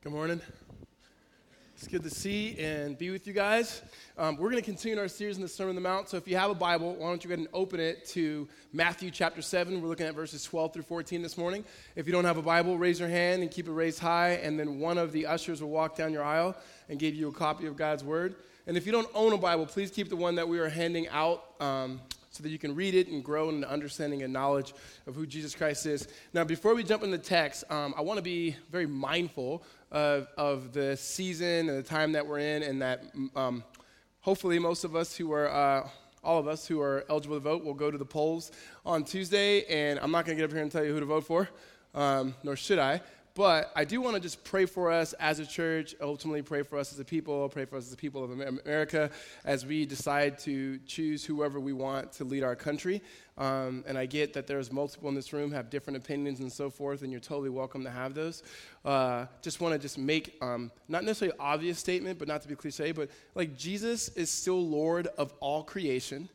Good morning. It's good to see and be with you guys. Um, we're going to continue our series in the Sermon on the Mount. So if you have a Bible, why don't you go ahead and open it to Matthew chapter 7. We're looking at verses 12 through 14 this morning. If you don't have a Bible, raise your hand and keep it raised high, and then one of the ushers will walk down your aisle and give you a copy of God's Word. And if you don't own a Bible, please keep the one that we are handing out. Um, so that you can read it and grow in an understanding and knowledge of who Jesus Christ is. Now, before we jump into the text, um, I want to be very mindful of, of the season and the time that we're in, and that um, hopefully most of us who are, uh, all of us who are eligible to vote will go to the polls on Tuesday. And I'm not going to get up here and tell you who to vote for, um, nor should I. But I do want to just pray for us as a church, ultimately pray for us as a people, pray for us as a people of America as we decide to choose whoever we want to lead our country. Um, and I get that there's multiple in this room have different opinions and so forth, and you're totally welcome to have those. Uh, just want to just make um, not necessarily obvious statement, but not to be cliche, but like Jesus is still Lord of all creation.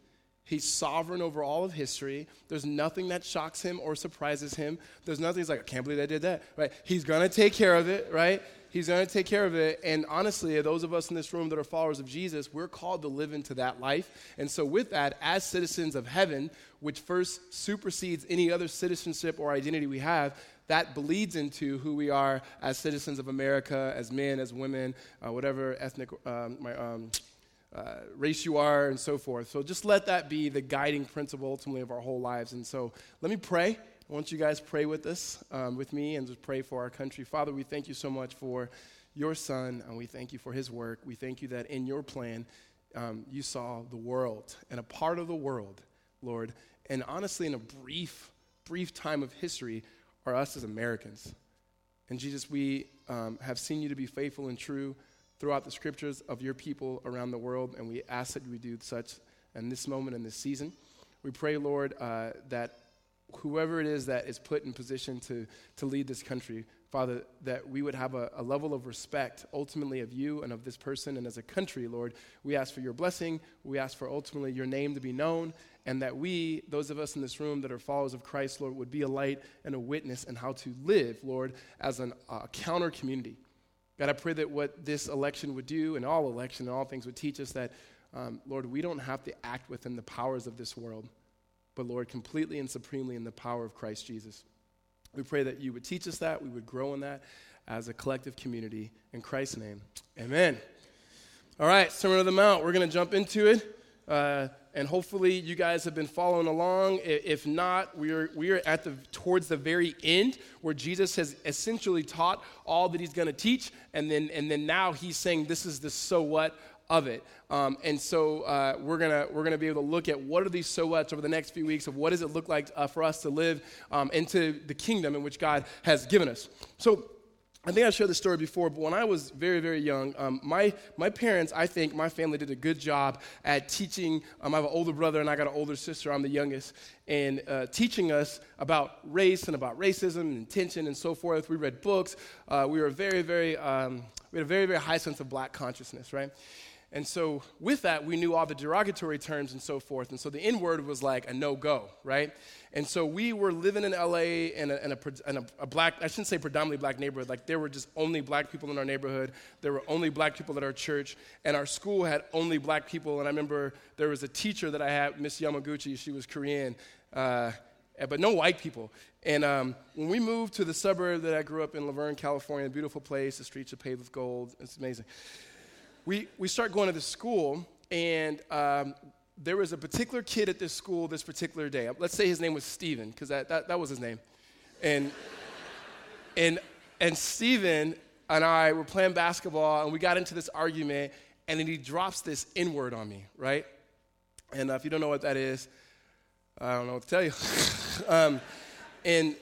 He's sovereign over all of history. There's nothing that shocks him or surprises him. There's nothing he's like, I can't believe I did that, right? He's to take care of it, right? He's going to take care of it. And honestly, those of us in this room that are followers of Jesus, we're called to live into that life. And so, with that, as citizens of heaven, which first supersedes any other citizenship or identity we have, that bleeds into who we are as citizens of America, as men, as women, uh, whatever ethnic, um, my, um, uh, race you are, and so forth. So just let that be the guiding principle ultimately of our whole lives. And so let me pray. I want you guys pray with us, um, with me, and just pray for our country. Father, we thank you so much for your son, and we thank you for his work. We thank you that in your plan, um, you saw the world and a part of the world, Lord. And honestly, in a brief, brief time of history, are us as Americans. And Jesus, we um, have seen you to be faithful and true throughout the scriptures of your people around the world, and we ask that we do such in this moment in this season. We pray, Lord, uh, that whoever it is that is put in position to, to lead this country, Father, that we would have a, a, level of respect ultimately of you and of this person and as a country, Lord. We ask for your blessing. We ask for ultimately your name to be known, and that we, those of us in this room that are followers of Christ, Lord, would be a light and a witness in how to live, Lord, as a uh, counter community. God, I pray that what this election would do, and all election and all things would teach us that, um, Lord, we don't have to act within the powers of this world, but, Lord, completely and supremely in the power of Christ Jesus. We pray that you would teach us that, we would grow in that as a collective community. In Christ's name, amen. All right, Sermon on the Mount, we're going to jump into it. Uh, and hopefully you guys have been following along. If not, we are, we are at the towards the very end where Jesus has essentially taught all that he's going to teach, and then and then now he's saying this is the so what of it. Um, and so uh, we're gonna we're gonna be able to look at what are these so whats over the next few weeks of what does it look like uh, for us to live um, into the kingdom in which God has given us. So I think I shared this story before, but when I was very, very young, um, my, my parents, I think my family did a good job at teaching. Um, I have an older brother and I got an older sister, I'm the youngest, and uh, teaching us about race and about racism and tension and so forth. We read books. Uh, we were very, very, um, we had a very, very high sense of black consciousness, right? And so, with that, we knew all the derogatory terms and so forth. And so, the N word was like a no go, right? And so, we were living in LA in, a, in, a, in a, a, black, I shouldn't say predominantly black neighborhood. Like, there were just only black people in our neighborhood. There were only black people at our church. And our school had only black people. And I remember there was a teacher that I had, Miss Yamaguchi, she was Korean. Uh, but no white people. And um, when we moved to the suburb that I grew up in, La Verne, California, beautiful place, the streets are paved with gold. It's amazing we, we start going to the school, and um, there was a particular kid at this school this particular day. Let's say his name was Steven, because that, that, that was his name. And, and, and Steven and I were playing basketball, and we got into this argument, and then he drops this N word on me, right? And uh, if you don't know what that is, I don't know what to tell you. um, and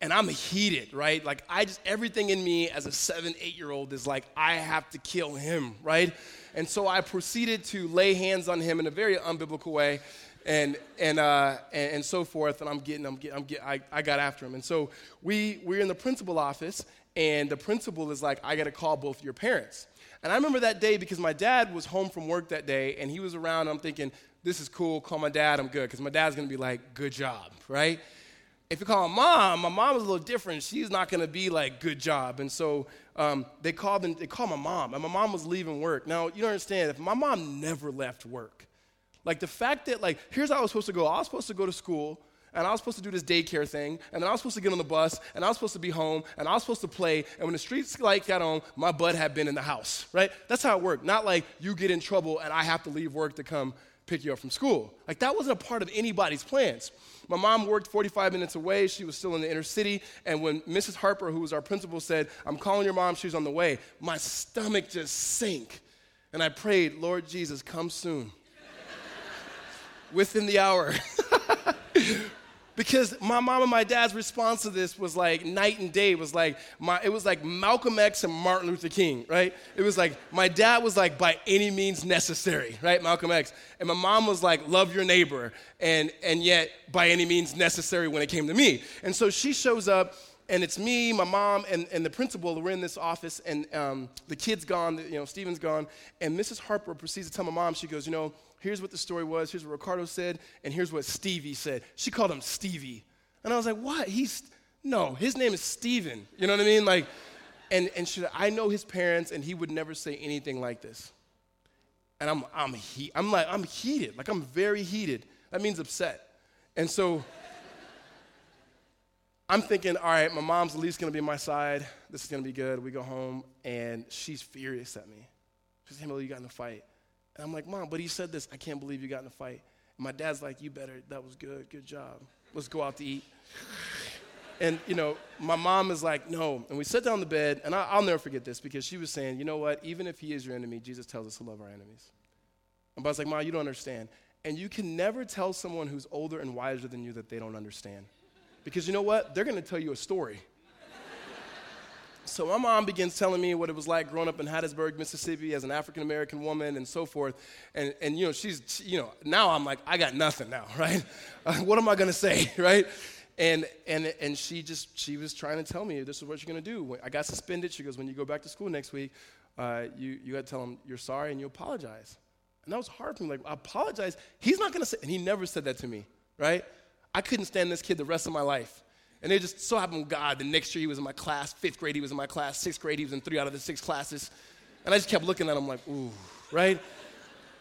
and I'm heated, right? Like I just everything in me as a seven, eight year old is like I have to kill him, right? And so I proceeded to lay hands on him in a very unbiblical way, and and uh, and, and, so forth. And I'm getting, I'm getting, I'm getting, I, I got after him. And so we we're in the principal office, and the principal is like, I got to call both your parents. And I remember that day because my dad was home from work that day, and he was around. I'm thinking, this is cool. Call my dad. I'm good because my dad's gonna be like, good job, right? If you call mom, my mom is a little different. She's not going to be like good job. And so um, they called them, they called my mom, and my mom was leaving work. Now you don't understand. If my mom never left work, like the fact that like here's how I was supposed to go. I was supposed to go to school. And I was supposed to do this daycare thing, and then I was supposed to get on the bus, and I was supposed to be home, and I was supposed to play. And when the streets light got on, my butt had been in the house, right? That's how it worked. Not like you get in trouble and I have to leave work to come pick you up from school. Like that wasn't a part of anybody's plans. My mom worked 45 minutes away. She was still in the inner city. And when Mrs. Harper, who was our principal, said, I'm calling your mom, she's on the way, my stomach just sank. And I prayed, Lord Jesus, come soon. Within the hour. because my mom and my dad's response to this was like night and day. It was like my, it was like Malcolm X and Martin Luther King, right? It was like my dad was like by any means necessary, right? Malcolm X, and my mom was like love your neighbor, and and yet by any means necessary when it came to me. And so she shows up. And it's me, my mom, and, and the principal. We're in this office, and um, the kid's gone. You know, Steven's gone. And Mrs. Harper proceeds to tell my mom. She goes, "You know, here's what the story was, here's what Riccardo said, and here's what Stevie said. She called him Stevie. And I was like, what? He's, no, his name is Steven. You know what I mean? Like, and, and she, I know his parents, and he would never say anything like this. And I'm, I'm, he, I'm like, I'm heated. Like, I'm very heated. That means upset. And so I'm thinking, all right, my mom's at least gonna be on my side. This is gonna be good. We go home, and she's furious at me. She's like, hey, you got in a fight. And I'm like, Mom, but he said this. I can't believe you got in a fight. And my dad's like, You better. That was good. Good job. Let's go out to eat. and, you know, my mom is like, No. And we sit down in the bed, and I, will never forget this because she was saying, You know what? Even if he is your enemy, Jesus tells us to love our enemies. And I was like, Mom, you don't understand. And you can never tell someone who's older and wiser than you that they don't understand. Because you know what? They're going to tell you a story. So my mom begins telling me what it was like growing up in Hattiesburg, Mississippi, as an African American woman, and so forth. And, and you know, she's, she, you know, now I'm like, I got nothing now, right? What am I gonna say, right? And and and she just she was trying to tell me this is what you're gonna do. I got suspended. She goes, when you go back to school next week, uh, you you got to tell him you're sorry and you apologize. And that was hard for me. Like, I apologize. He's not gonna say, and he never said that to me, right? I couldn't stand this kid the rest of my life. And it just so happened, with God, the next year he was in my class. Fifth grade, he was in my class. Sixth grade, he was in three out of the six classes. And I just kept looking at him like, ooh, right?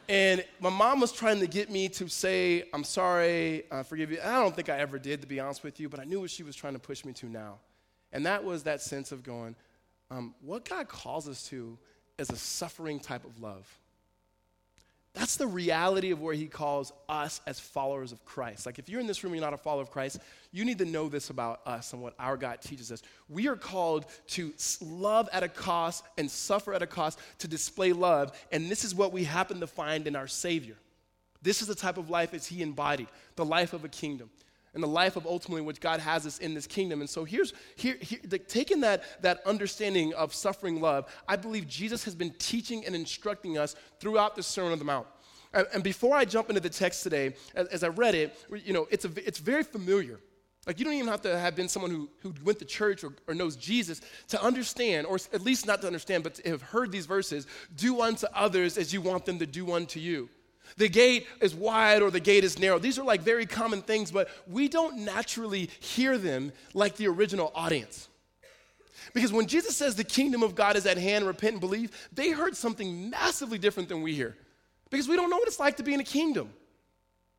And my mom was trying to get me to say, I'm sorry, I forgive you. And I don't think I ever did, to be honest with you, but I knew what she was trying to push me to now. And that was that sense of going, um, what God calls us to is a suffering type of love. That's the reality of where he calls us as followers of Christ. Like, if you're in this room you're not a follower of Christ, you need to know this about us and what our God teaches us. We are called to love at a cost and suffer at a cost to display love. And this is what we happen to find in our Savior. This is the type of life as he embodied, the life of a kingdom and the life of ultimately which God has us in this kingdom. And so here's here, here the, taking that that understanding of suffering love, I believe Jesus has been teaching and instructing us throughout the Sermon on the Mount. And, and before I jump into the text today, as, as I read it, you know, it's a, it's very familiar. Like, you don't even have to have been someone who, who went to church or, or knows Jesus to understand, or at least not to understand, but to have heard these verses do unto others as you want them to do unto you. The gate is wide or the gate is narrow. These are like very common things, but we don't naturally hear them like the original audience. Because when Jesus says the kingdom of God is at hand, repent and believe, they heard something massively different than we hear. Because we don't know what it's like to be in a kingdom.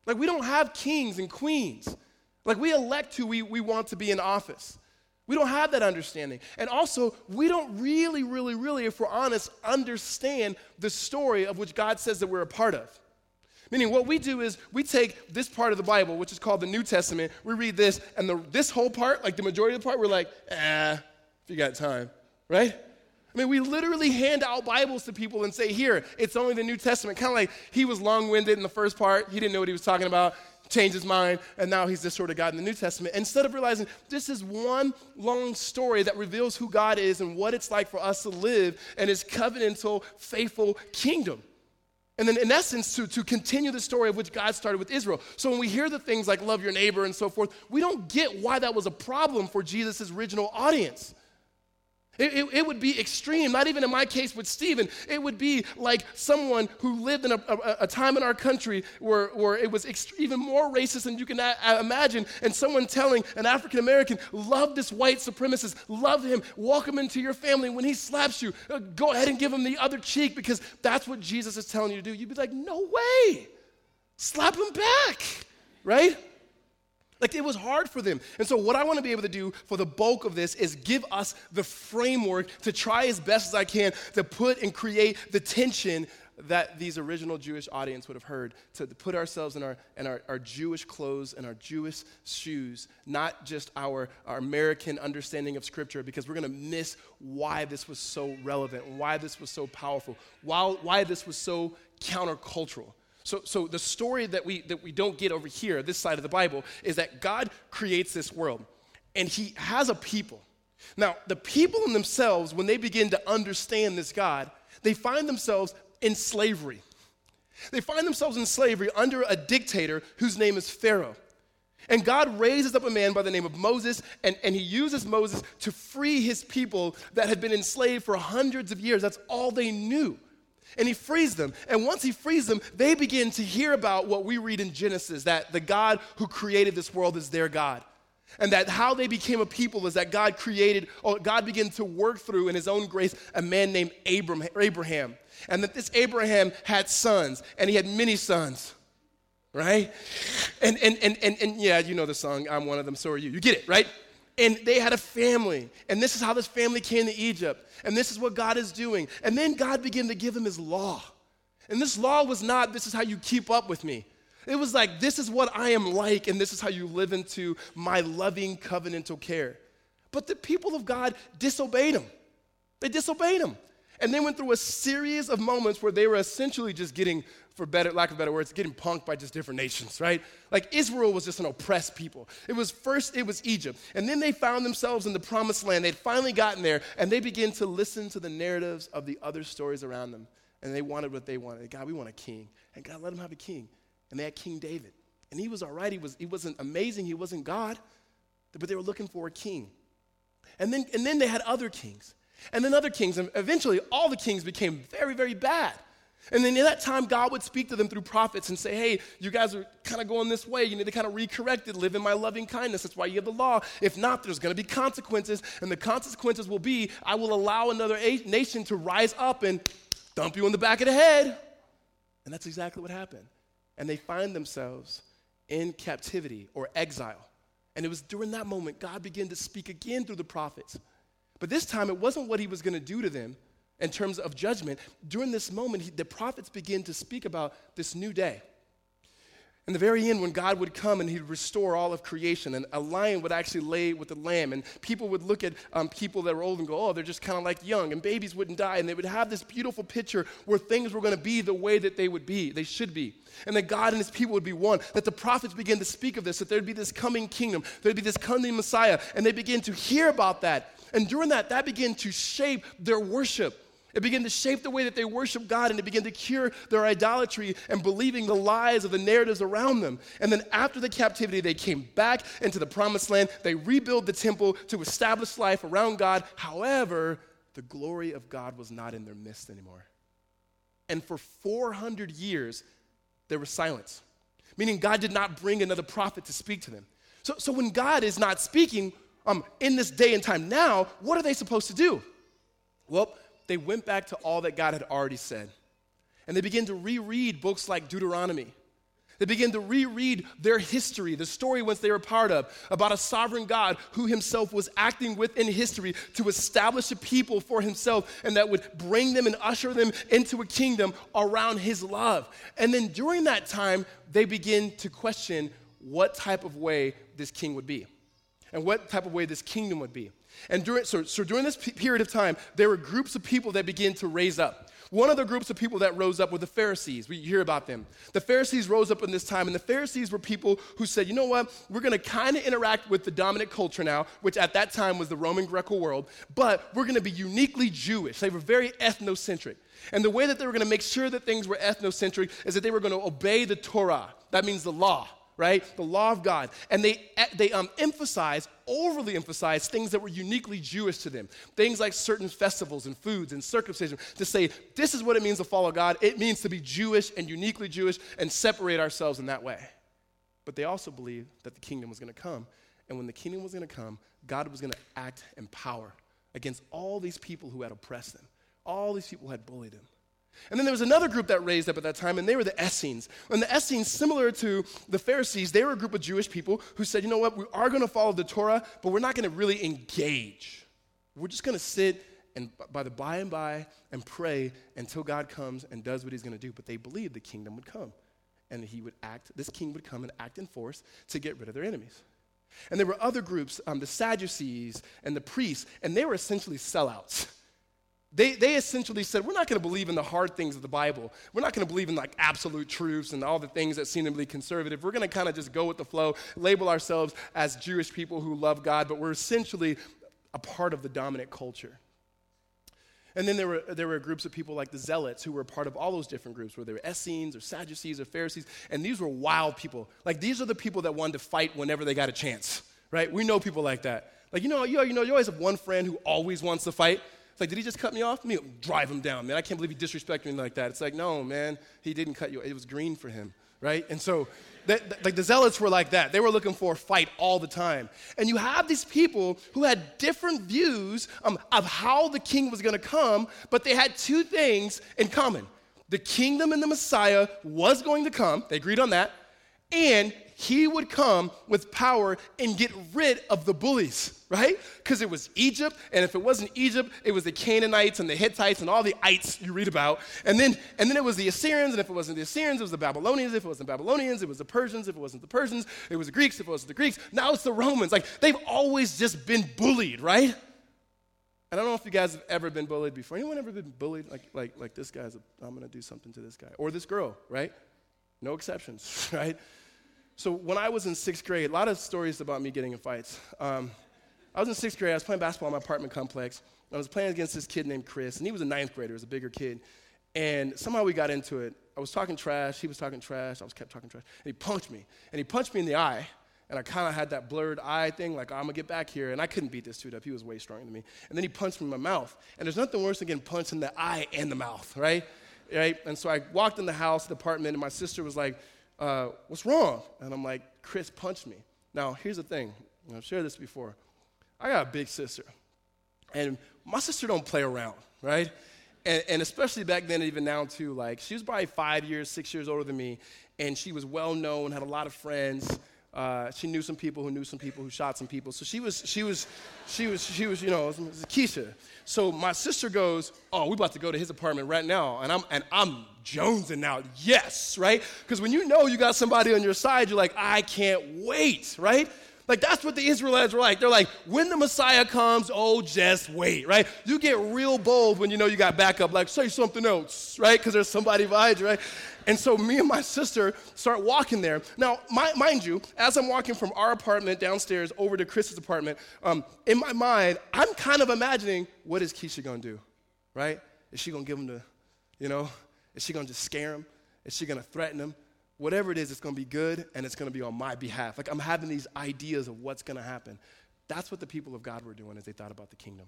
Like, we don't have kings and queens. Like, we elect who we, we want to be in office. We don't have that understanding. And also, we don't really, really, really, if we're honest, understand the story of which God says that we're a part of. Meaning, what we do is we take this part of the Bible, which is called the New Testament, we read this, and the, this whole part, like the majority of the part, we're like, eh, if you got time, right? I mean, we literally hand out Bibles to people and say, here, it's only the New Testament. Kind of like he was long winded in the first part, he didn't know what he was talking about, changed his mind, and now he's this sort of God in the New Testament. Instead of realizing this is one long story that reveals who God is and what it's like for us to live in his covenantal, faithful kingdom. And then, in essence, to, to continue the story of which God started with Israel. So, when we hear the things like love your neighbor and so forth, we don't get why that was a problem for Jesus' original audience. It, it, it, would be extreme, not even in my case with Stephen. It would be like someone who lived in a, a, a time in our country where, where it was ext- even more racist than you can a- imagine, and someone telling an African American, love this white supremacist, love him, welcome him your family. When he slaps you, uh, go ahead and give him the other cheek because that's what Jesus is telling you to do. You'd be like, no way. Slap him back, right? Like it was hard for them. And so, what I want to be able to do for the bulk of this is give us the framework to try as best as I can to put and create the tension that these original Jewish audience would have heard, to put ourselves in our, in our, our Jewish clothes and our Jewish shoes, not just our, our American understanding of Scripture, because we're going to miss why this was so relevant, why this was so powerful, why, why this was so countercultural. So, so the story that we, that we don't get over here, this side of the Bible, is that God creates this world and he has a people. Now, the people in themselves, when they begin to understand this God, they find themselves in slavery. They find themselves in slavery under a dictator whose name is Pharaoh. And God raises up a man by the name of Moses, and, and he uses Moses to free his people that had been enslaved for hundreds of years. That's all they knew. And he frees them. And once he frees them, they begin to hear about what we read in Genesis that the God who created this world is their God. And that how they became a people is that God created, or God began to work through in his own grace a man named Abraham. And that this Abraham had sons, and he had many sons, right? And, and, and, and, and yeah, you know the song, I'm one of them, so are you. You get it, right? And they had a family. And this is how this family came to Egypt. And this is what God is doing. And then God began to give them his law. And this law was not, this is how you keep up with me. It was like, this is what I am like, and this is how you live into my loving covenantal care. But the people of God disobeyed him. They disobeyed him. And they went through a series of moments where they were essentially just getting for better, lack of better words, getting punked by just different nations, right? Like Israel was just an oppressed people. It was first, it was Egypt. And then they found themselves in the promised land. They'd finally gotten there, and they began to listen to the narratives of the other stories around them. And they wanted what they wanted. God, we want a king. And God let them have a king. And they had King David. And he was all right. He, was, he wasn't amazing. He wasn't God. But they were looking for a king. And then, and then they had other kings. And then other kings. And eventually, all the kings became very, very bad. And then in that time, God would speak to them through prophets and say, hey, you guys are kind of going this way. You need to kind of recorrect it, live in my loving kindness. That's why you have the law. If not, there's going to be consequences. And the consequences will be I will allow another nation to rise up and dump you in the back of the head. And that's exactly what happened. And they find themselves in captivity or exile. And it was during that moment God began to speak again through the prophets. But this time, it wasn't what he was going to do to them in terms of judgment, during this moment, he, the prophets begin to speak about this new day. In the very end, when God would come and He'd restore all of creation, and a lion would actually lay with the lamb, and people would look at um, people that were old and go, Oh, they're just kind of like young, and babies wouldn't die, and they would have this beautiful picture where things were going to be the way that they would be, they should be, and that God and His people would be one. That the prophets began to speak of this, that there'd be this coming kingdom, there'd be this coming Messiah, and they began to hear about that. And during that, that began to shape their worship. It began to shape the way that they worship God and it began to cure their idolatry and believing the lies of the narratives around them. And then after the captivity, they came back into the promised land. They rebuilt the temple to establish life around God. However, the glory of God was not in their midst anymore. And for 400 years, there was silence, meaning God did not bring another prophet to speak to them. So, so when God is not speaking um, in this day and time now, what are they supposed to do? Well, they went back to all that God had already said. And they began to reread books like Deuteronomy. They began to reread their history, the story once they were part of, about a sovereign God who himself was acting within history to establish a people for himself and that would bring them and usher them into a kingdom around his love. And then during that time, they begin to question what type of way this king would be and what type of way this kingdom would be. And during, so, so during this period of time, there were groups of people that began to raise up. One of the groups of people that rose up were the Pharisees. We hear about them. The Pharisees rose up in this time, and the Pharisees were people who said, you know what, we're going to kind of interact with the dominant culture now, which at that time was the Roman Greco world, but we're going to be uniquely Jewish. They were very ethnocentric. And the way that they were going to make sure that things were ethnocentric is that they were going to obey the Torah. That means the law right? The law of God. And they, they um, emphasize, overly emphasize, things that were uniquely Jewish to them. Things like certain festivals and foods and circumcision to say, this is what it means to follow God. It means to be Jewish and uniquely Jewish and separate ourselves in that way. But they also believed that the kingdom was going to come. And when the kingdom was going to come, God was going to act in power against all these people who had oppressed them, all these people who had bullied them. And then there was another group that raised up at that time, and they were the Essenes. And the Essenes, similar to the Pharisees, they were a group of Jewish people who said, you know what, we are going to follow the Torah, but we're not going to really engage. We're just going to sit and by the by and by and pray until God comes and does what he's going to do. But they believed the kingdom would come, and he would act, this king would come and act in force to get rid of their enemies. And there were other groups, um, the Sadducees and the priests, and they were essentially sellouts. They, they essentially said, We're not going to believe in the hard things of the Bible. We're not going to believe in like absolute truths and all the things that seem to be conservative. We're going to kind of just go with the flow, label ourselves as Jewish people who love God, but we're essentially a part of the dominant culture. And then there were, there were groups of people like the Zealots who were part of all those different groups, whether they were Essenes or Sadducees or Pharisees. And these were wild people. Like these are the people that wanted to fight whenever they got a chance, right? We know people like that. Like, you know, you, you know, you always have one friend who always wants to fight. Like, did he just cut me off? Me, drive him down, man. I can't believe he disrespected me like that. It's like, no, man, he didn't cut you. It was green for him, right? And so, that, like the zealots were like that. They were looking for a fight all the time. And you have these people who had different views um, of how the king was going to come, but they had two things in common. The kingdom and the Messiah was going to come. They agreed on that. And he would come with power and get rid of the bullies, right? Because it was Egypt, and if it wasn't Egypt, it was the Canaanites and the Hittites and all the ites you read about. And then, and then it was the Assyrians, and if it wasn't the Assyrians, it was the Babylonians. If it wasn't the Babylonians, it was the Persians. If it wasn't the Persians, it was the Greeks. If it wasn't the Greeks, now it's the Romans. Like, they've always just been bullied, right? And I don't know if you guys have ever been bullied before. Anyone ever been bullied? Like, like, like this guy's, i I'm going to do something to this guy. Or this girl, right? No exceptions, right? So when I was in sixth grade, a lot of stories about me getting in fights. Um, I was in sixth grade. I was playing basketball in my apartment complex. I was playing against this kid named Chris, and he was a ninth grader. He was a bigger kid. And somehow we got into it. I was talking trash. He was talking trash. I was kept talking trash. And he punched me. And he punched me in the eye. And I kind of had that blurred eye thing, like, I'm going to get back here. And I couldn't beat this dude up. He was way stronger than me. And then he punched me in my mouth. And there's nothing worse than getting punched in the eye and the mouth, right? Right? And so I walked in the house, the apartment, and my sister was like, uh, What's wrong? And I'm like, Chris punched me. Now, here's the thing. I've shared this before. I got a big sister. And my sister don't play around, right? And, and, especially back then, even now too, like she was probably five years, six years older than me, and she was well known, had a lot of friends. Uh, she knew some people who knew some people who shot some people. So she was, she was, she was, she was, you know, Keisha. So my sister goes, "Oh, we're about to go to his apartment right now," and I'm and I'm jonesing out. Yes, right? Because when you know you got somebody on your side, you're like, "I can't wait," right? Like that's what the Israelites were like. They're like, when the Messiah comes, oh, just wait, right? You get real bold when you know you got backup, like, say something else, right? Because there's somebody behind you, right? And so me and my sister start walking there. Now, my, mind you, as I'm walking from our apartment downstairs over to Chris's apartment, um, in my mind, I'm kind of imagining, what is Keisha gonna do, right? Is she gonna give him the, you know, is she gonna just scare him? Is she gonna threaten him? Whatever it is, it's going to be good and it's going to be on my behalf. Like I'm having these ideas of what's going to happen. That's what the people of God were doing as they thought about the kingdom.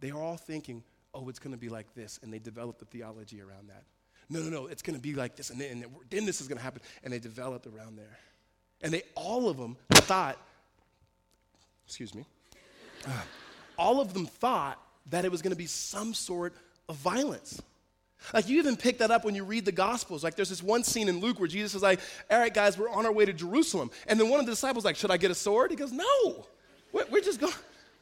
They are all thinking, oh, it's going to be like this, and they developed the theology around that. No, no, no, it's going to be like this, and then, and then this is going to happen, and they developed around there. And they, all of them thought, excuse me, uh, all of them thought that it was going to be some sort of violence. Like you even pick that up when you read the Gospels. Like there's this one scene in Luke where Jesus is like, "All right, guys, we're on our way to Jerusalem," and then one of the disciples like, "Should I get a sword?" He goes, "No, we're just going."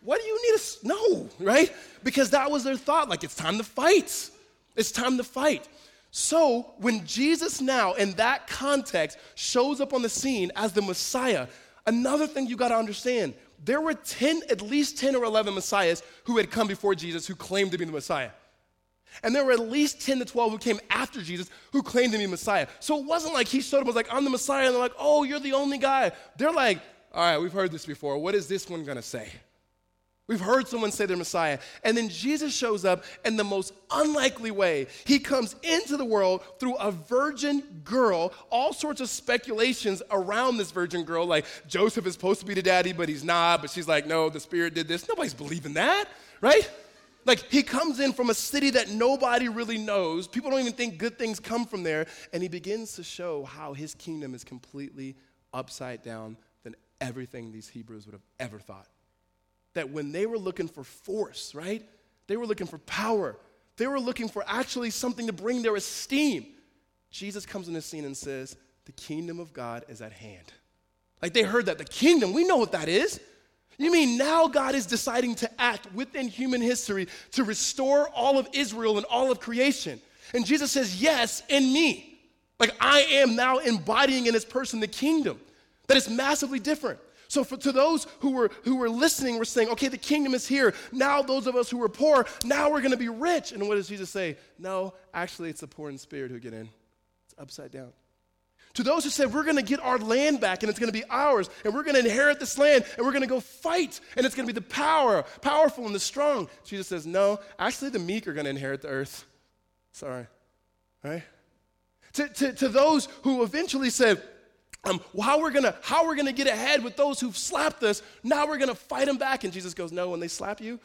What do you need a no, right? Because that was their thought. Like it's time to fight. It's time to fight. So when Jesus now, in that context, shows up on the scene as the Messiah, another thing you got to understand: there were ten, at least ten or eleven messiahs who had come before Jesus who claimed to be the Messiah. And there were at least 10 to 12 who came after Jesus who claimed to be Messiah. So it wasn't like he showed up and was like, I'm the Messiah. And they're like, oh, you're the only guy. They're like, all right, we've heard this before. What is this one going to say? We've heard someone say they're Messiah. And then Jesus shows up in the most unlikely way. He comes into the world through a virgin girl, all sorts of speculations around this virgin girl, like Joseph is supposed to be the daddy, but he's not. But she's like, no, the Spirit did this. Nobody's believing that, right? Like he comes in from a city that nobody really knows. People don't even think good things come from there. And he begins to show how his kingdom is completely upside down than everything these Hebrews would have ever thought that when they were looking for force, right? They were looking for power. They were looking for actually something to bring their esteem. Jesus comes in the scene and says, The kingdom of God is at hand. Like they heard that. The kingdom, we know what that is. You mean now God is deciding to act within human history to restore all of Israel and all of creation? And Jesus says, Yes, in me. Like I am now embodying in his person the kingdom. That is massively different. So for, to those who were, who were listening, we're saying, okay, the kingdom is here. Now those of us who were poor, now we're going to be rich. And what does Jesus say? No, actually, it's the poor in spirit who get in. It's upside down. To those who said, we're going to get our land back and it's going to be ours and we're going to inherit this land and we're going to go fight and it's going to be the power, powerful and the strong. Jesus says, no, actually, the meek are going to inherit the earth. Sorry. Right? To, to, to those who eventually said, um, how we're gonna how we're gonna get ahead with those who've slapped us. Now we're gonna fight them back. And Jesus goes, no. When they slap you,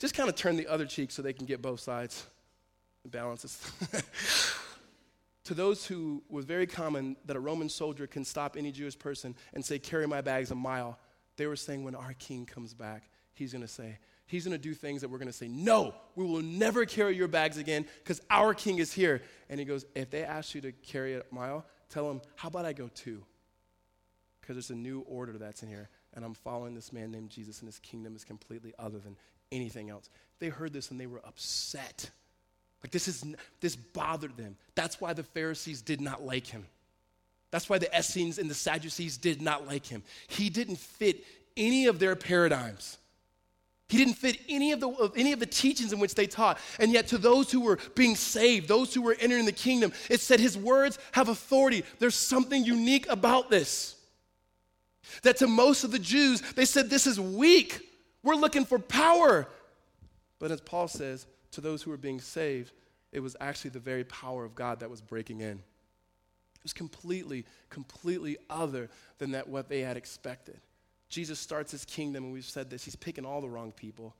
just kind of turn the other cheek so they can get both sides. It balances. to those who was very common that a Roman soldier can stop any Jewish person and say, "Carry my bags a mile." They were saying, when our king comes back, he's gonna say, he's going to do things that we're going to say, no, we will never carry your bags again because our king is here. And he goes, if they ask you to carry a mile, tell them, how about I go two? because there's a new order that's in here. And I'm following this man named Jesus, and his kingdom is completely other than anything else. They heard this and they were upset. Like this is this bothered them. That's why the Pharisees did not like him. That's why the Essenes and the Sadducees did not like him. He didn't fit any of their paradigms. He didn't fit any of, the, of any of the teachings in which they taught. And yet, to those who were being saved, those who were entering the kingdom, it said his words have authority. There's something unique about this. That to most of the Jews, they said, This is weak. We're looking for power. But as Paul says, to those who were being saved, it was actually the very power of God that was breaking in. It was completely, completely other than that what they had expected. Jesus starts his kingdom, and we've said this, he's picking all the wrong people.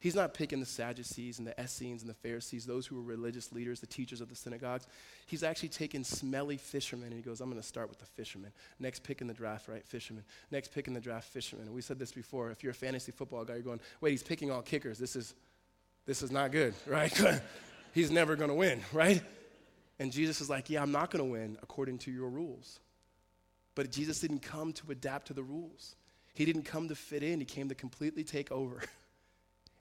He's not picking the Sadducees and the Essenes and the Pharisees, those who were religious leaders, the teachers of the synagogues. He's actually taking smelly fishermen and he goes, I'm going to start with the fishermen. Next pick in the draft, right? Fishermen. Next pick in the draft, fishermen. And we said this before. If you're a fantasy football guy, you're going, wait, he's picking all kickers. This is, this is not good, right? he's never going to win, right? And Jesus is like, yeah, I'm not going to win according to your rules. But Jesus didn't come to adapt to the rules. He didn't come to fit in. He came to completely take over.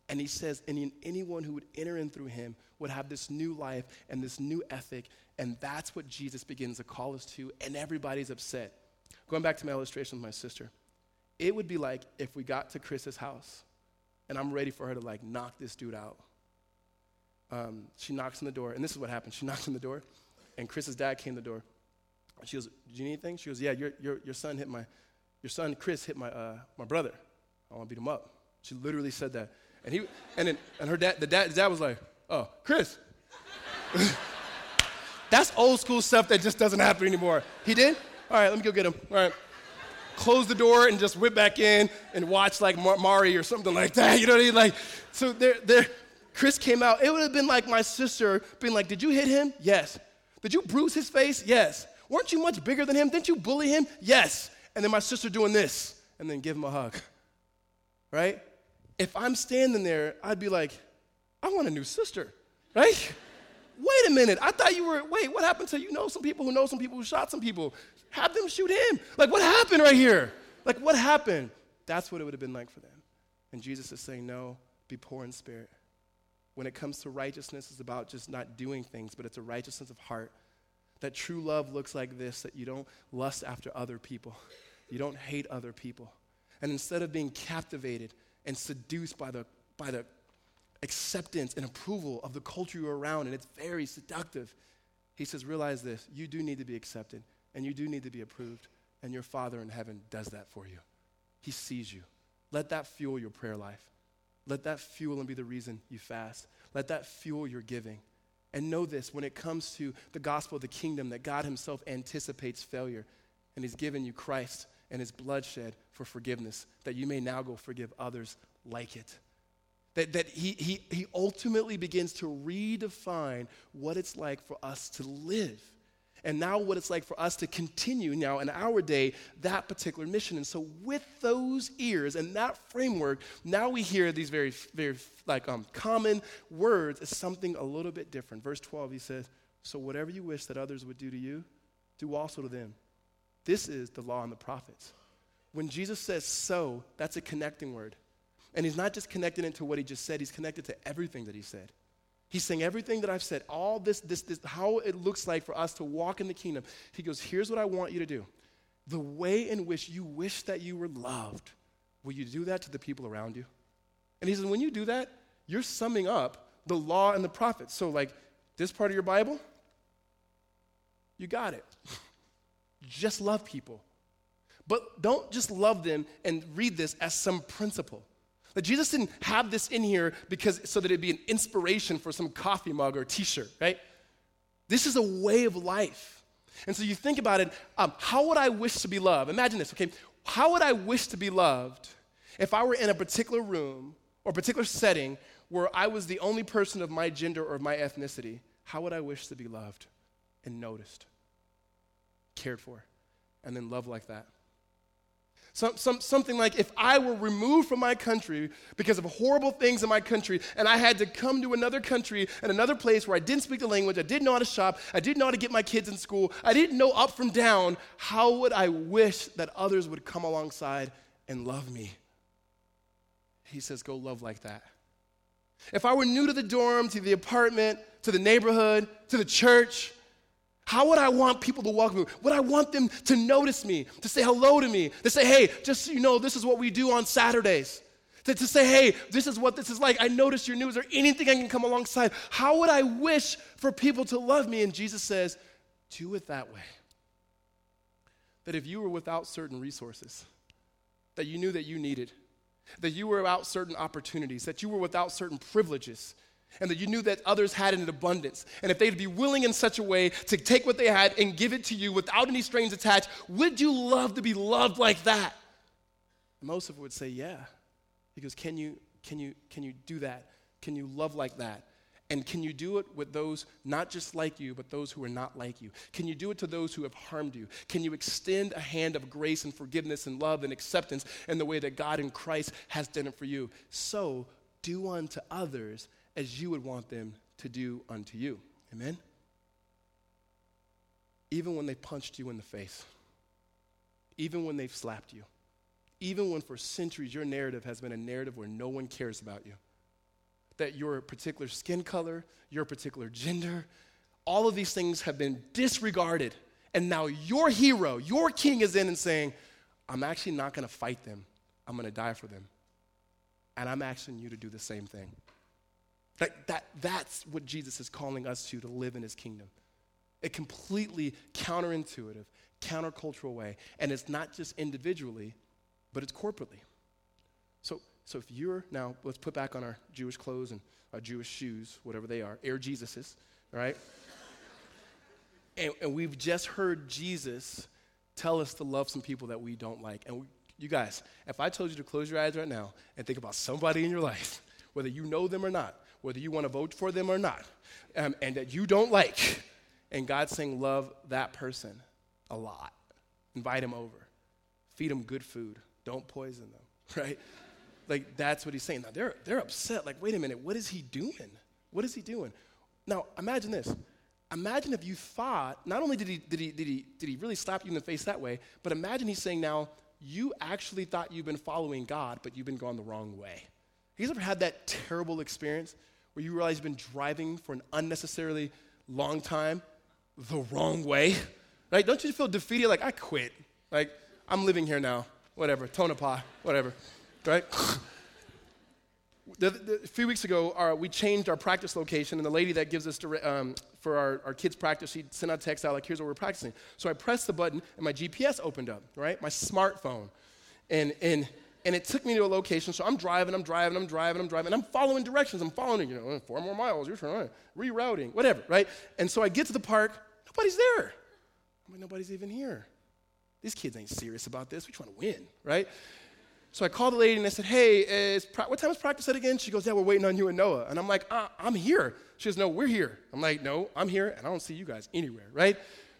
And he says, and anyone who would enter in through him would have this new life and this new ethic. And that's what Jesus begins to call us to. And everybody's upset. Going back to my illustration with my sister, it would be like if we got to Chris's house and I'm ready for her to like knock this dude out. Um, she knocks on the door, and this is what happened. She knocks on the door, and Chris's dad came to the door. She goes, "Do you need anything?" She goes, "Yeah, your, your, your son hit my, your son Chris hit my, uh, my brother. I want to beat him up." She literally said that. And he and then and her dad, the dad, the dad was like, "Oh, Chris." That's old school stuff that just doesn't happen anymore. He did? All right, let me go get him. All right. Close the door and just whip back in and watch like Mar- Mari or something like that. You know what I mean? Like, so there, there, Chris came out. It would have been like my sister being like, Did you hit him? Yes. Did you bruise his face? Yes. Weren't you much bigger than him? Didn't you bully him? Yes. And then my sister doing this and then give him a hug. Right? if I'm standing there, I'd be like, I want a new sister, right? wait a minute, I thought you were, wait, what happened to you know some people who know some people who shot some people? Have them shoot him. Like, what happened right here? Like, what happened? That's what it would have been like for them. And Jesus is saying, no, be poor in spirit. When it comes to righteousness, it's about just not doing things, but it's a righteousness of heart. That true love looks like this that you don't lust after other people, you don't hate other people. And instead of being captivated and seduced by the, by the acceptance and approval of the culture you're around, and it's very seductive. He says, Realize this you do need to be accepted, and you do need to be approved, and your Father in heaven does that for you. He sees you. Let that fuel your prayer life. let that fuel and be the reason you fast. Let that fuel your giving. And know this when it comes to the gospel of the kingdom, that God Himself anticipates failure, and He's given you Christ and His bloodshed for forgiveness, that you may now go forgive others like it. That, that he, he, he ultimately begins to redefine what it's like for us to live. And now, what it's like for us to continue now in our day that particular mission. And so, with those ears and that framework, now we hear these very, very like um, common words as something a little bit different. Verse 12, he says, So, whatever you wish that others would do to you, do also to them. This is the law and the prophets. When Jesus says so, that's a connecting word. And he's not just connecting it to what he just said, he's connected to everything that he said. He's saying everything that I've said, all this, this, this, how it looks like for us to walk in the kingdom. He goes, Here's what I want you to do. The way in which you wish that you were loved, will you do that to the people around you? And he says, When you do that, you're summing up the law and the prophets. So, like, this part of your Bible, you got it. just love people. But don't just love them and read this as some principle. That Jesus didn't have this in here because so that it'd be an inspiration for some coffee mug or t-shirt, right? This is a way of life. And so you think about it, um, how would I wish to be loved? Imagine this, okay? How would I wish to be loved if I were in a particular room or particular setting where I was the only person of my gender or of my ethnicity? How would I wish to be loved and noticed, cared for, and then loved like that? Some, some, something like if I were removed from my country because of horrible things in my country and I had to come to another country and another place where I didn't speak the language, I didn't know how to shop, I didn't know how to get my kids in school, I didn't know up from down, how would I wish that others would come alongside and love me? He says, go love like that. If I were new to the dorm, to the apartment, to the neighborhood, to the church, how would I want people to welcome me? Would I want them to notice me, to say hello to me, to say, hey, just so you know, this is what we do on Saturdays? To, to say, hey, this is what this is like. I noticed your news. There anything I can come alongside? How would I wish for people to love me? And Jesus says, do it that way. That if you were without certain resources, that you knew that you needed, that you were without certain opportunities, that you were without certain privileges, and that you knew that others had in abundance. And if they'd be willing in such a way to take what they had and give it to you without any strings attached, would you love to be loved like that? Most of would say, yeah. He goes, can you, can you, can you do that? Can you love like that? And can you do it with those not just like you, but those who are not like you? Can you do it to those who have harmed you? Can you extend a hand of grace and forgiveness and love and acceptance in the way that God in Christ has done it for you? So do unto others as you would want them to do unto you. Amen? Even when they punched you in the face, even when they've slapped you, even when for centuries your narrative has been a narrative where no one cares about you, that your particular skin color, your particular gender, all of these things have been disregarded. And now your hero, your king is in and saying, I'm actually not going to fight them. I'm going to die for them. And I'm asking you to do the same thing. That, that, that's what Jesus is calling us to, to live in his kingdom. A completely counterintuitive, countercultural way. And it's not just individually, but it's corporately. So, so if you're now, let's put back on our Jewish clothes and our Jewish shoes, whatever they are, Air Jesus's, right? and, and we've just heard Jesus tell us to love some people that we don't like. And we, you guys, if I told you to close your eyes right now and think about somebody in your life, whether you know them or not, whether you want to vote for them or not, um, and that you don't like. And God's saying, love that person a lot. Invite him over. Feed him good food. Don't poison them, right? Like, that's what he's saying. Now, they're, they're upset. Like, wait a minute, what is he doing? What is he doing? Now, imagine this. Imagine if you thought, not only did he, did, he, did, he, did he really slap you in the face that way, but imagine he's saying now, you actually thought you've been following God, but you've been going the wrong way. You guys ever had that terrible experience where you realize you've been driving for an unnecessarily long time the wrong way? Right? Don't you feel defeated? Like, I quit. Like, I'm living here now. Whatever. Tonopah. Whatever. Right? The, the, a few weeks ago, our, we changed our practice location, and the lady that gives us to, um, for our, our kids' practice, she sent out a text out like, "Here's what we're practicing." So I pressed the button, and my GPS opened up. Right, my smartphone, and and and it took me to a location. So I'm driving, I'm driving, I'm driving, I'm driving. I'm following directions. I'm following, you know, four more miles, you're trying, rerouting, whatever, right? And so I get to the park, nobody's there. I'm like, nobody's even here. These kids ain't serious about this. We're trying to win, right? So I called the lady and I said, hey, is, what time is practice at again? She goes, yeah, we're waiting on you and Noah. And I'm like, uh, I'm here. She goes, no, we're here. I'm like, no, I'm here, and I don't see you guys anywhere, right?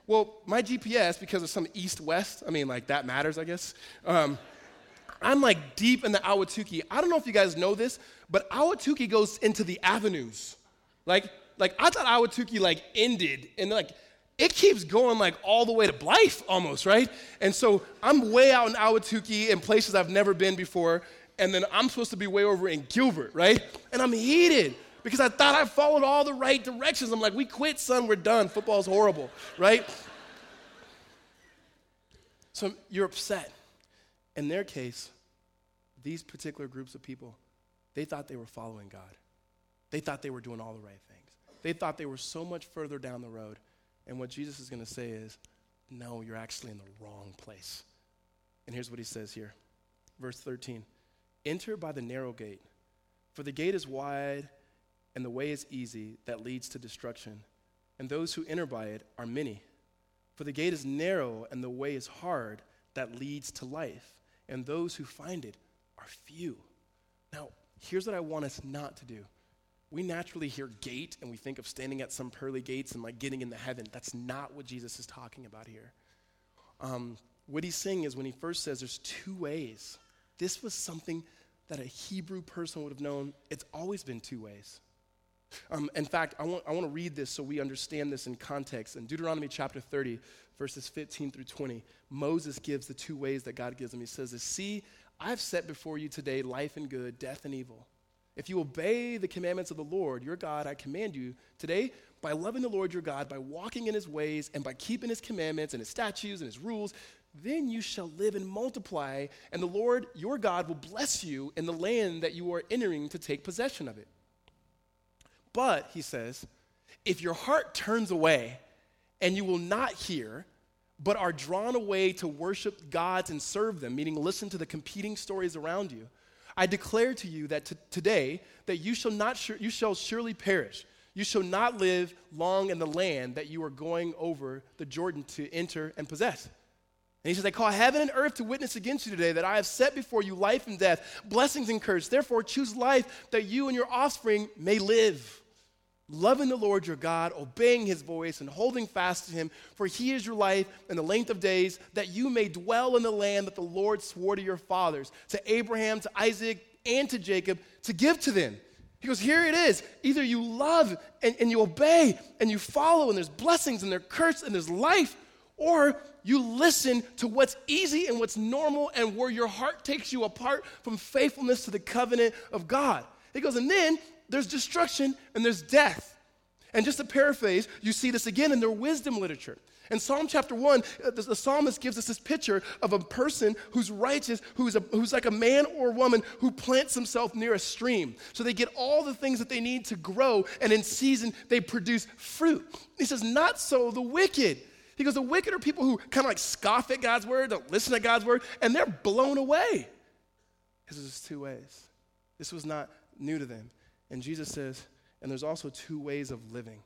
Well, my GPS, because of some east-west, I mean, like, that matters, I guess. Um, I'm like deep in the Ahwatukee. I don't know if you guys know this, but Ahwatukee goes into the avenues. Like, like I thought Ahwatukee like ended, and like it keeps going like all the way to Blythe almost, right? And so I'm way out in Ahwatukee in places I've never been before, and then I'm supposed to be way over in Gilbert, right? And I'm heated because I thought I followed all the right directions. I'm like, we quit, son, we're done. Football's horrible, right? So you're upset. In their case, these particular groups of people, they thought they were following God. They thought they were doing all the right things. They thought they were so much further down the road. And what Jesus is going to say is, no, you're actually in the wrong place. And here's what he says here. Verse 13 Enter by the narrow gate, for the gate is wide and the way is easy that leads to destruction, and those who enter by it are many. For the gate is narrow and the way is hard that leads to life, and those who find it are few. Now, here's what I want us not to do. We naturally hear gate and we think of standing at some pearly gates and like getting into heaven. That's not what Jesus is talking about here. Um, what he's saying is when he first says there's two ways, this was something that a Hebrew person would have known. It's always been two ways. Um, in fact, I want, I want to read this so we understand this in context. In Deuteronomy chapter 30, verses 15 through 20, Moses gives the two ways that God gives him. He says, See, I've set before you today life and good, death and evil. If you obey the commandments of the Lord, your God, I command you today by loving the Lord your God, by walking in his ways, and by keeping his commandments and his statutes and his rules, then you shall live and multiply, and the Lord your God will bless you in the land that you are entering to take possession of it. But, he says, if your heart turns away and you will not hear, but are drawn away to worship gods and serve them, meaning listen to the competing stories around you, I declare to you that t- today that you shall not sur- you shall surely perish. You shall not live long in the land that you are going over the Jordan to enter and possess. And he says, I call heaven and earth to witness against you today that I have set before you life and death, blessings and curse. Therefore, choose life that you and your offspring may live loving the Lord your God, obeying his voice, and holding fast to him, for he is your life and the length of days, that you may dwell in the land that the Lord swore to your fathers, to Abraham, to Isaac, and to Jacob, to give to them. He goes, Here it is. Either you love and, and you obey and you follow, and there's blessings and there's curse and there's life, or you listen to what's easy and what's normal and where your heart takes you apart from faithfulness to the covenant of God. He goes, and then there's destruction and there's death. And just to paraphrase, you see this again in their wisdom literature. In Psalm chapter 1, uh, the, the psalmist gives us this picture of a person who's righteous, who's, a, who's like a man or a woman who plants himself near a stream. So they get all the things that they need to grow, and in season, they produce fruit. He says, Not so the wicked. He goes, The wicked are people who kind of like scoff at God's word, don't listen to God's word, and they're blown away. Because there's two ways. This was not new to them. And Jesus says, and there's also two ways of living.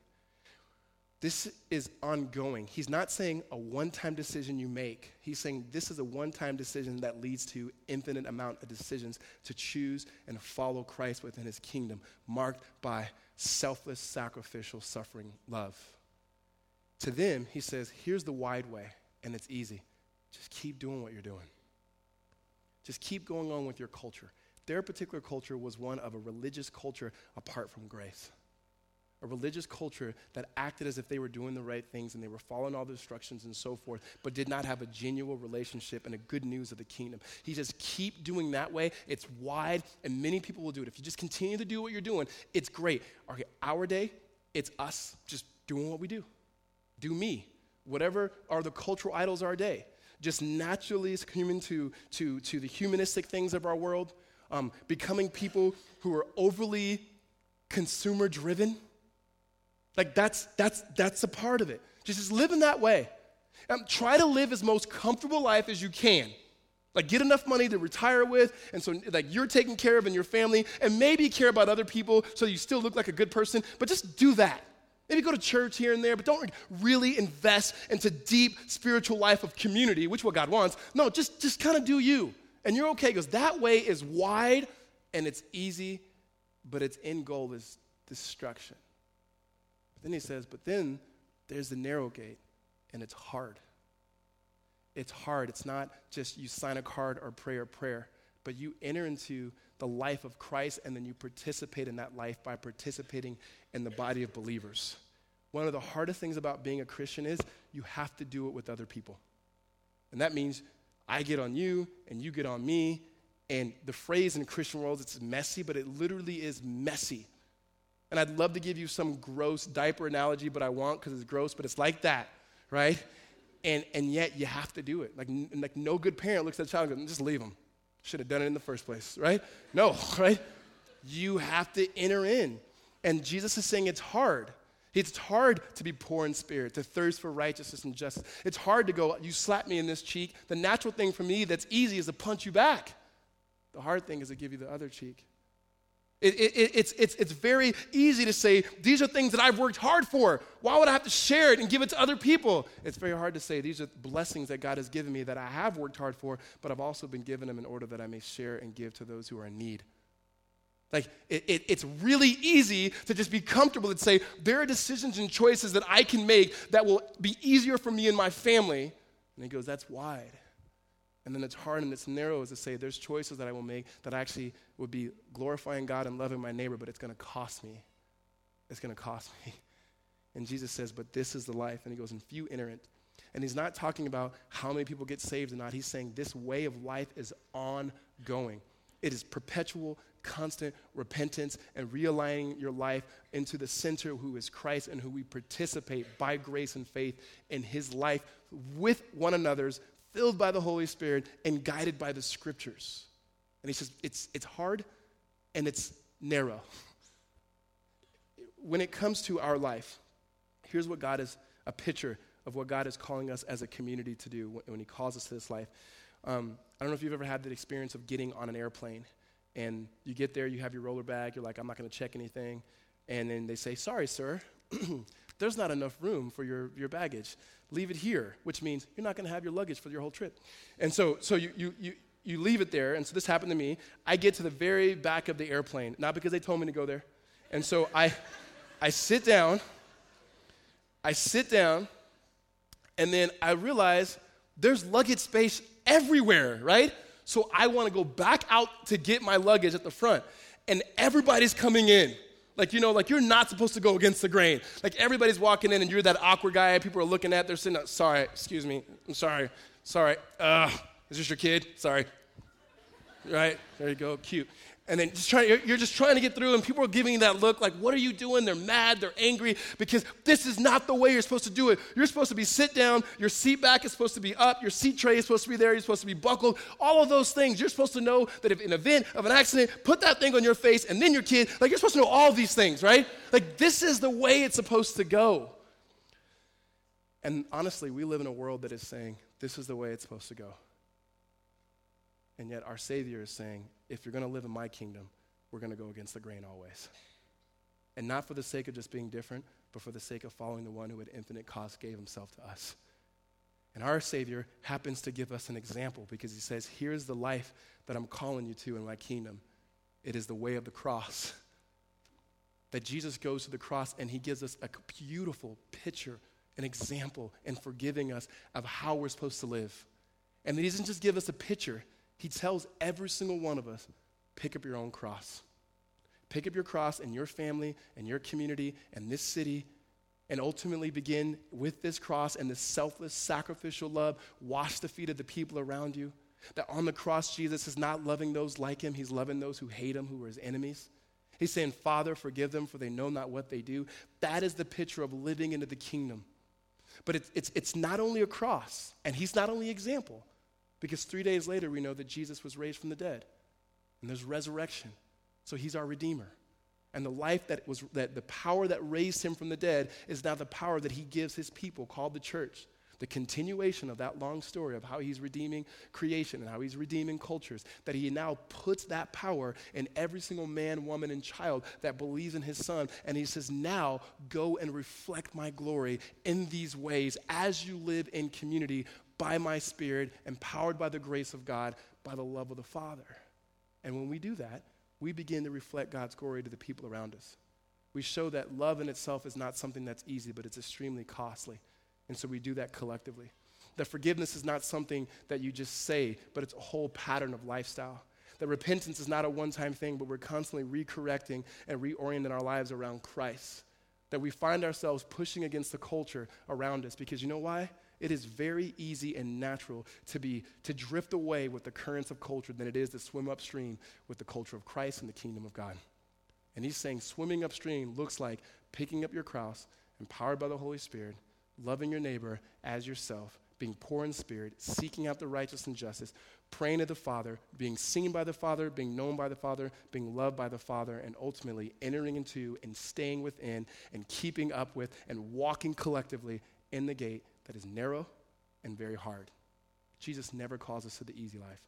This is ongoing. He's not saying a one time decision you make. He's saying this is a one time decision that leads to infinite amount of decisions to choose and follow Christ within his kingdom, marked by selfless, sacrificial, suffering love. To them, he says, here's the wide way, and it's easy. Just keep doing what you're doing. Just keep going on with your culture. Their particular culture was one of a religious culture apart from grace. A religious culture that acted as if they were doing the right things and they were following all the instructions and so forth, but did not have a genuine relationship and a good news of the kingdom. He says, keep doing that way. It's wide, and many people will do it. If you just continue to do what you're doing, it's great. Okay, our day, it's us just doing what we do. Do me. Whatever are the cultural idols of our day. Just naturally human to, to, to the humanistic things of our world um, becoming people who are overly consumer driven. Like that's that's that's a part of it. Just, just live in that way. Um, try to live as most comfortable life as you can. Like, get enough money to retire with, and so, like, you're taken care of in your family, and maybe care about other people so you still look like a good person, but just do that. Maybe go to church here and there, but don't really invest into deep spiritual life of community, which what God wants. No, just, just kind of do you. And you're okay, because that way is wide and it's easy, but its end goal is destruction. But then he says, but then there's the narrow gate, and it's hard. It's hard. It's not just you sign a card or pray a prayer, but you enter into the life of Christ and then you participate in that life by participating in the body of believers. One of the hardest things about being a Christian is you have to do it with other people. And that means I get on you and you get on me. And the phrase in Christian world, it's messy, but it literally is messy. And I'd love to give you some gross diaper analogy, but I won't because it's gross, but it's like that, right? And, and yet you have to do it. Like, like no good parent looks at a child and goes, just leave them. Should have done it in the first place, right? No, right? You have to enter in. And Jesus is saying it's hard. It's hard to be poor in spirit, to thirst for righteousness and justice. It's hard to go, you slap me in this cheek. The natural thing for me that's easy is to punch you back. The hard thing is to give you the other cheek. It, it, it's, it's, it's very easy to say, these are things that I've worked hard for. Why would I have to share it and give it to other people? It's very hard to say, these are blessings that God has given me that I have worked hard for, but I've also been given them in order that I may share and give to those who are in need. Like, it, it, it's really easy to just be comfortable and say, there are decisions and choices that I can make that will be easier for me and my family. And he goes, that's wide. And then it's hard and it's narrow is to say there's choices that I will make that actually would be glorifying God and loving my neighbor, but it's going to cost me. It's going to cost me. And Jesus says, but this is the life. And he goes, and few enter it. And he's not talking about how many people get saved or not. He's saying this way of life is ongoing. It is perpetual, constant repentance and realigning your life into the center who is Christ and who we participate by grace and faith in his life with one another's filled by the Holy Spirit, and guided by the scriptures. And he says, it's, it's hard and it's narrow. When it comes to our life, here's what God is a picture of what God is calling us as a community to do when, He calls us to this life. Um, I don't know if you've ever had the experience of getting on an airplane and you get there, you have your roller bag, you're like, I'm not going to check anything. And then they say, Sorry, sir, there's not enough room for your, your baggage leave it here, which means you're not going to have your luggage for your whole trip. And so, so you, you, you, you leave it there. And so this happened to me. I get to the very back of the airplane, not because they told me to go there. And so I, I sit down, I sit down, and then I realize there's luggage space everywhere, right? So I want to go back out to get my luggage at the front. And everybody's coming in. Like, you know, like you're not supposed to go against the grain. Like everybody's walking in and you're that awkward guy people are looking at. They're sitting there, sorry, excuse me, I'm sorry, sorry. Uh, is this your kid? Sorry. Right? There you go, cute and then just trying, you're just trying to get through, and people are giving you that look like, What are you doing? They're mad, they're angry, because this is not the way you're supposed to do it. You're supposed to be sit down, your seat back is supposed to be up, your seat tray is supposed to be there, you're supposed to be buckled, all of those things. You're supposed to know that if an event of an accident, put that thing on your face, and then your kid, like, you're supposed to know all these things, right? Like, this is the way it's supposed to go. And honestly, we live in a world that is saying, This is the way it's supposed to go. And yet, our Savior is saying, if you're going to live in my kingdom, we're going to go against the grain always. And not for the sake of just being different, but for the sake of following the one who at infinite cost gave himself to us. And our Savior happens to give us an example because he says, Here's the life that I'm calling you to in my kingdom. It is the way of the cross. That Jesus goes to the cross and he gives us a beautiful picture, an example, in forgiving us of how we're supposed to live. And he doesn't just give us a picture, he tells every single one of us pick up your own cross. Pick up your cross in your family and your community and this city and ultimately begin with this cross and this selfless, sacrificial love. Wash the feet of the people around you. That on the cross, Jesus is not loving those like him, he's loving those who hate him, who are his enemies. He's saying, Father, forgive them, for they know not what they do. That is the picture of living into the kingdom. But it's, it's, it's not only a cross, and he's not only example, because three days later, we know that Jesus was raised from the dead. And there's resurrection. So he's our Redeemer. And the life that was, that the power that raised him from the dead is now the power that he gives his people, called the church. the continuation of that long story of how he's redeeming creation and how he's redeeming cultures, that he now puts that power in every single man, woman, and child that believes in his son. And he says, Now go and reflect my glory in these ways as you live in community by my spirit, empowered by the grace of God, by the love of the Father. And when we do that, we begin to reflect God's glory to the people around us. We show that love in itself is not something that's easy, but it's extremely costly. And so we do that collectively. That forgiveness is not something that you just say, but it's a whole pattern of lifestyle. That repentance is not a one time thing, but we're constantly recorrecting and reorienting our lives around Christ. That we find ourselves pushing against the culture around us because you know why? It is very easy and natural to be to drift away with the currents of culture than it is to swim upstream with the culture of Christ and the kingdom of God. And he's saying swimming upstream looks like picking up your cross, empowered by the Holy Spirit, loving your neighbor as yourself, being poor in spirit, seeking out the righteous and justice, praying to the Father, being seen by the Father, being known by the Father, being loved by the Father, and ultimately entering into and staying within and keeping up with and walking collectively in the gate that is narrow and very hard. Jesus never calls us to the easy life.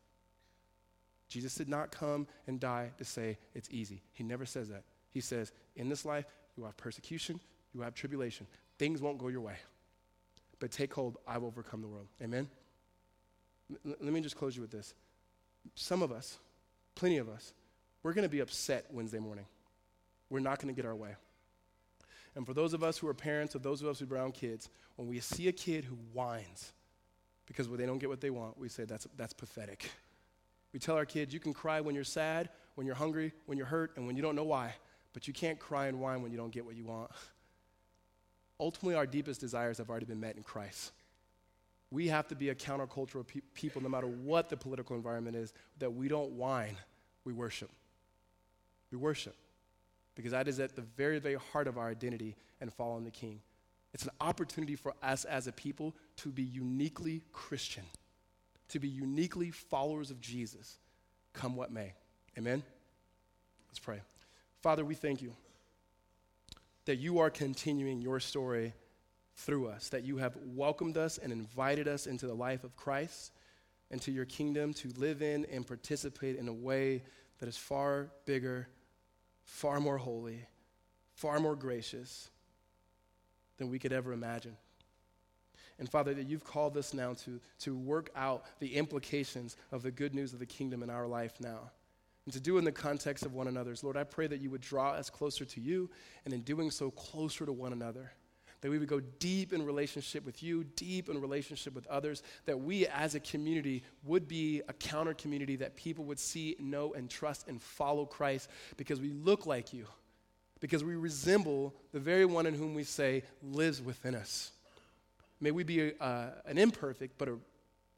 Jesus did not come and die to say it's easy. He never says that. He says, in this life, you have persecution, you have tribulation. Things won't go your way but take hold, I will overcome the world. Amen? L- let me just close you with this. Some of us, plenty of us, we're going to be upset Wednesday morning. We're not going to get our way. And for those of us who are parents, or those of us who are around kids, when we see a kid who whines because they don't get what they want, we say that's, that's pathetic. We tell our kids, you can cry when you're sad, when you're hungry, when you're hurt, and when you don't know why, but you can't cry and whine when you don't get what you want. ultimately our deepest desires have already been met in Christ. We have to be a countercultural pe- people no matter what the political environment is, that we don't whine, we worship. We worship. Because that is at the very, very heart of our identity and following the King. It's an opportunity for us as a people to be uniquely Christian, to be uniquely followers of Jesus, come what may. Amen? Let's pray. Father, we thank you that you are continuing your story through us, that you have welcomed us and invited us into the life of Christ, into your kingdom to live in and participate in a way that is far bigger, far more holy, far more gracious than we could ever imagine. And Father, that you've called us now to, to work out the implications of the good news of the kingdom in our life now and to do in the context of one another's. Lord, I pray that you would draw us closer to you, and in doing so, closer to one another. That we would go deep in relationship with you, deep in relationship with others, that we as a community would be a counter community that people would see, know, and trust and follow Christ because we look like you, because we resemble the very one in whom we say lives within us. May we be uh, an imperfect, but a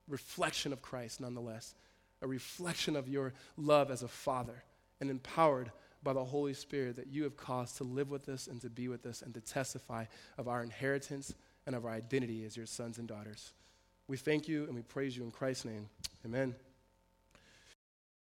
reflection of Christ nonetheless a reflection of your love as a father, and empowered by the Holy Spirit that you have caused to live with us and to be with us and to testify of our inheritance and of our identity as your sons and daughters. We thank you and we praise you in Christ's name. Amen.